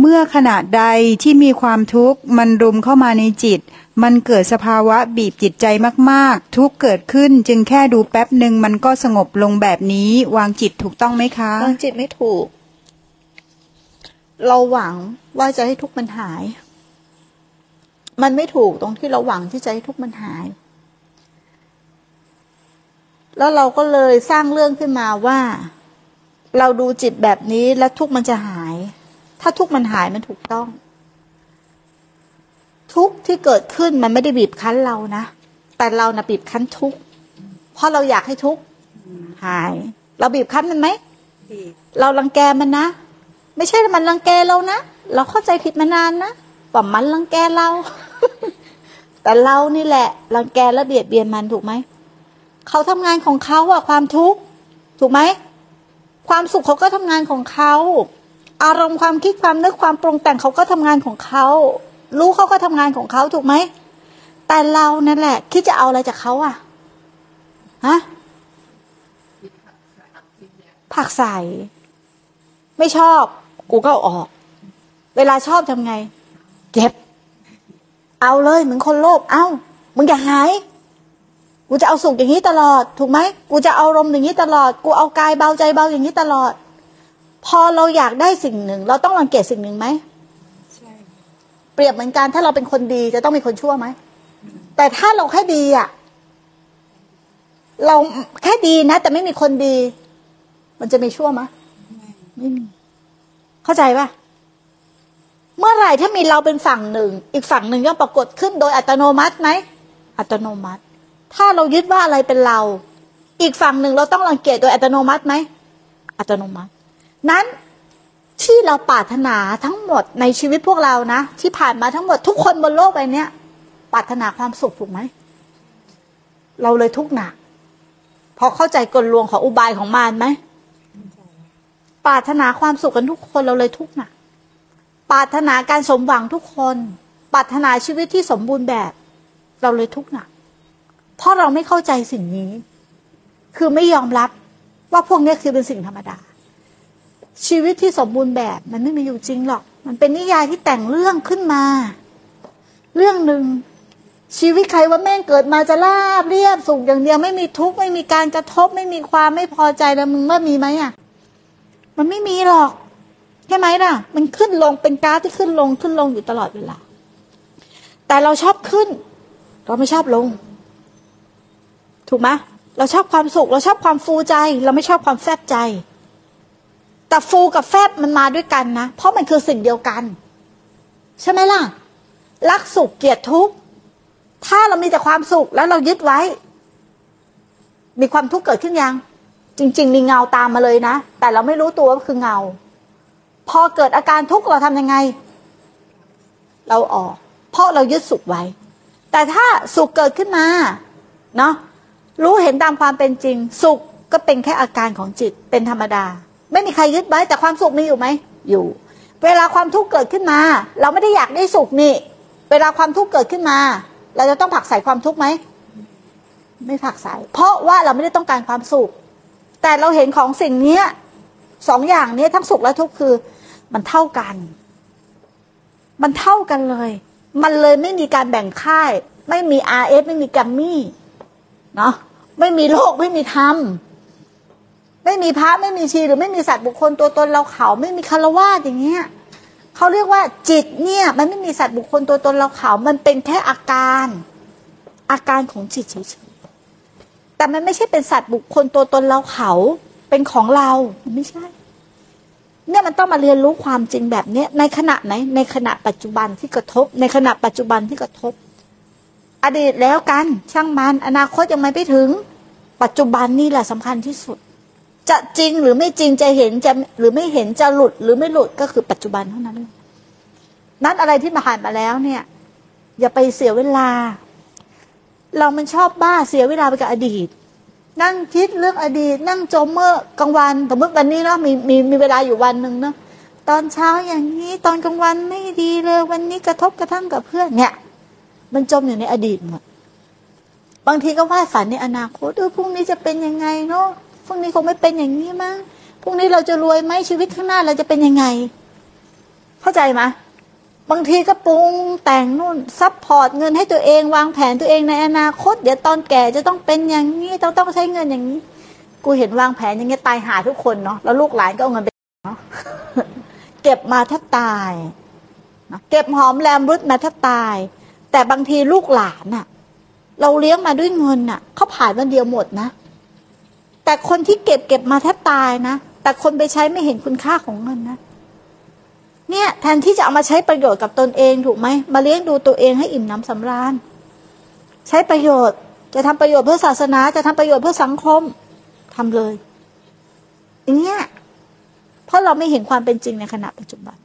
เมื่อขณะใดที่มีความทุกข์มันรุมเข้ามาในจิต มันเกิดสภาวะบีบจิตใจมากๆ ทุกข์เกิดขึ้นจึงแค่ดูแป๊บหนึ่งมันก็สงบลงแบบนี้วางจิตถูกต้องไหมคะ วางจิตไม่ถูก เราหวังว่าจะให้ทุกข์มันหาย มันไม่ถูกตรงที่เราหวังที่จะให้ทุกข์มันหาย แล้วเราก็เลยสร้างเรื่องขึ้นมาว่า เราดูจิตแบบนี้แล้วทุกข์มันจะหาย ถ้าทุกข์มันหายมันถูกต้อง ทุกข์ที่เกิดขึ้นมันไม่ได้บีบคั้นเรานะ แต่เรานะบีบคั้นทุกข์เพราะเราอยากให้ทุกข์หาย เราบีบคั้นมันไหมเรารังแกมันนะ ไม่ใช่มันรังแกเรานะ เราเข้าใจผิดมานานนะว่ามันรังแกเรา แต่เรานี่แหละรังแกและเบียดเบียนมันถูกไหมเขาทำงานของเขาอะความทุกข์ถูกไหมความสุขเขาก็ทำงานของเขา อารมณ์ความคิดความนึกความปรุงแต่งเขาก็ทำงานของเขา รู้เขาก็ทำงานของเขาถูกไหม แต่เรานั่นแหละ คิดจะเอาอะไรจากเขาอะฮะผักใส่ไม่ชอบ กูก็ออก เวลาชอบทำไงเก็บ เอาเลยเหมือนคนโลภเอามึงอย่าหายกูจะเอาสุขอย่างนี้ตลอด ถูกไหมกูจะเอาลมณ์อย่างนี้ตลอด กูเอากายเบาใจเบาอย่างนี้ตลอด พอเราอยากได้สิ่งหนึ่ง เราต้องรังเกียจสิ่งหนึ่งไหมเปรียบเหมือนกันถ้าเราเป็นคนดีจะต้องมีคนชั่วไหมแต่ถ้าเราแค่ดีอะ เราแค่ดีนะ แต่ไม่มีคนดี มันจะมีชั่วไหมไม่มีเข้าใจปะเมื่อไหร่ถ้ามีเราเป็นฝั่งหนึ่ง อีกฝั่งหนึ่งย่อมปรากฏขึ้นโดยอัตโนมัติไหมอัตโนมัติ ถ้าเรายึดว่าอะไรเป็นเรา อีกฝั่งหนึ่งเราต้องรังเกียจโดยอัตโนมัติไหมอัตโนมัติ นั้นที่เราปรารถนาทั้งหมดในชีวิตพวกเรานะ ที่ผ่านมาทั้งหมดทุกคนบนโลกใบนี้ปรารถนาความสุขถูกไหม เราเลยทุกข์หนักพอเข้าใจกลลวงของอุบายของมารไหมปรารถนาความสุขกันทุกคนเราเลยทุกข์หนักปรารถนาการสมหวังทุกคนปรารถนาชีวิตที่สมบูรณ์แบบ เราเลยทุกข์หนัก เพราะเราไม่เข้าใจสิ่งนี้ คือไม่ยอมรับว่าพวกนี้คือเป็นสิ่งธรรมดา ชีวิตที่สมบูรณ์แบบ มันไม่มีอยู่จริงหรอก มันเป็นนิยายที่แต่งเรื่องขึ้นมา เรื่องหนึ่งชีวิตใครว่าแม่งเกิดมาจะราบเรียบสุขอย่างเดียวไม่มีทุกข์ไม่มีการกระทบ ไม่มีความไม่พอใจแล้วมึงว่ามีไหมอะ มันไม่มีหรอกใช่ไหมล่ะ มันขึ้นลงเป็นกราฟที่ขึ้นลงขึ้นลงอยู่ตลอดเวลาแต่เราชอบขึ้น เราไม่ชอบลง ถูกไหมเราชอบความสุข เราชอบความฟูใจ เราไม่ชอบความแฟบใจ แต่ฟูกับแฟบมันมาด้วยกันนะ เพราะมันคือสิ่งเดียวกัน ใช่ไหมล่ะ รักสุขเกลียดทุกข์ ถ้าเรามีแต่ความสุขแล้วเรายึดไว้ มีความทุกข์เกิดขึ้นยัง จริง ๆ มีเงาตามมาเลยนะ แต่เราไม่รู้ตัวว่าคือเงา พอเกิดอาการทุกข์เราทำยังไง เราออก เพราะเรายึดสุขไว้ แต่ถ้าสุขเกิดขึ้นมา เนาะรู้เห็นตามความเป็นจริง สุขก็เป็นแค่อาการของจิตเป็นธรรมดา ไม่มีใครยึดไว้แต่ความสุขมีอยู่ไหมอยู่ เวลาความทุกข์เกิดขึ้นมา เราไม่ได้อยากได้สุขนี่ เวลาความทุกข์เกิดขึ้นมา เราจะต้องผักใส่ความทุกข์ไหมไม่ผักใส่เพราะว่าเราไม่ได้ต้องการความสุข แต่เราเห็นของสิ่งเนี้ยสองอย่างนี้ทั้งสุขและทุกข์คือ มันเท่ากัน มันเท่ากันเลย มันเลยไม่มีการแบ่งค่าย ไม่มี RF ไม่มีแกัมมี่เนาะไม่มีโลกไม่มีธรรม ไม่มีพระไม่มีชีหรือไม่มีสัตว์บุคคลตัวตนเราเขาไม่มีคารวะอย่างเงี้ยเขาเรียกว่าจิตเนี่ย มันไม่มีสัตว์บุคคลตัวตนเราเขามันเป็นแค่อาการ อาการของจิตเฉยๆแต่มันไม่ใช่เป็นสัตว์บุคคลตัวตนเราเขาเป็นของเรามันไม่ใช่ เนี่ยมันต้องมาเรียนรู้ความจริงแบบเนี้ยในขณะไหนในขณะปัจจุบันที่กระทบ ในขณะปัจจุบันที่กระทบ อดีตแล้วกันช่างมันอนาคตยังไม่ไปถึง ปัจจุบันนี่แหละสำคัญที่สุด จะจริงหรือไม่จริงจะเห็นจะหรือไม่เห็นจะหลุดหรือไม่หลุดก็คือปัจจุบันเท่านั้น นั้นอะไรที่มาผ่านมาแล้วเนี่ย อย่าไปเสียเวลา เรามันชอบบ้าเสียเวลาไปกับอดีต นั่งคิดเรื่องอดีต นั่งจมเมื่อกลางวันสมมติวันนี้เนาะมีมีมีเวลาอยู่วันหนึ่งเนาะตอนเช้าอย่างนี้ตอนกลางวันไม่ดีเลยวันนี้กระทบกระทั่งกับเพื่อนเนี่ยมันจมอยู่ในอดีตหมดบางทีก็วาดฝันในอนาคตเออพรุ่งนี้จะเป็นยังไงเนาะ พรุ่งนี้คงไม่เป็นอย่างนี้มั้งพรุ่งนี้เราจะรวยไหมชีวิตข้างหน้าเราจะเป็นยังไง เข้าใจไหมบางทีก็ปรุงแต่งนู่น support เงินให้ตัวเองวางแผนตัวเองในอนาคต เดี๋ยวตอนแก่จะต้องเป็นอย่างนี้ต้องต้องใช้เงินอย่างนี้ กูเห็นวางแผนอย่างเงี้ยตายห่าทุกคนเนาะแล้วลูกหลานก็เอาเงินไปเนาะเก็บมาแทบตายเก็บหอมแรมรุดมาแทบตาย แต่บางทีลูกหลานน่ะเราเลี้ยงมาด้วยเงินน่ะเขาผ่านวันเดียวหมดนะ แต่คนที่เก็บเก็บมาแทบตายนะ แต่คนไปใช้ไม่เห็นคุณค่าของเงินนะ เนี่ย แทนที่จะเอามาใช้ประโยชน์กับตนเองถูกไหม มาเลี้ยงดูตัวเองให้อิ่มน้ำสำราญ ใช้ประโยชน์ จะทำประโยชน์เพื่อศาสนา จะทำประโยชน์เพื่อสังคมทำเลยอย่างเงี้ย เพราะเราไม่เห็นความเป็นจริงในขณะปัจจุบัน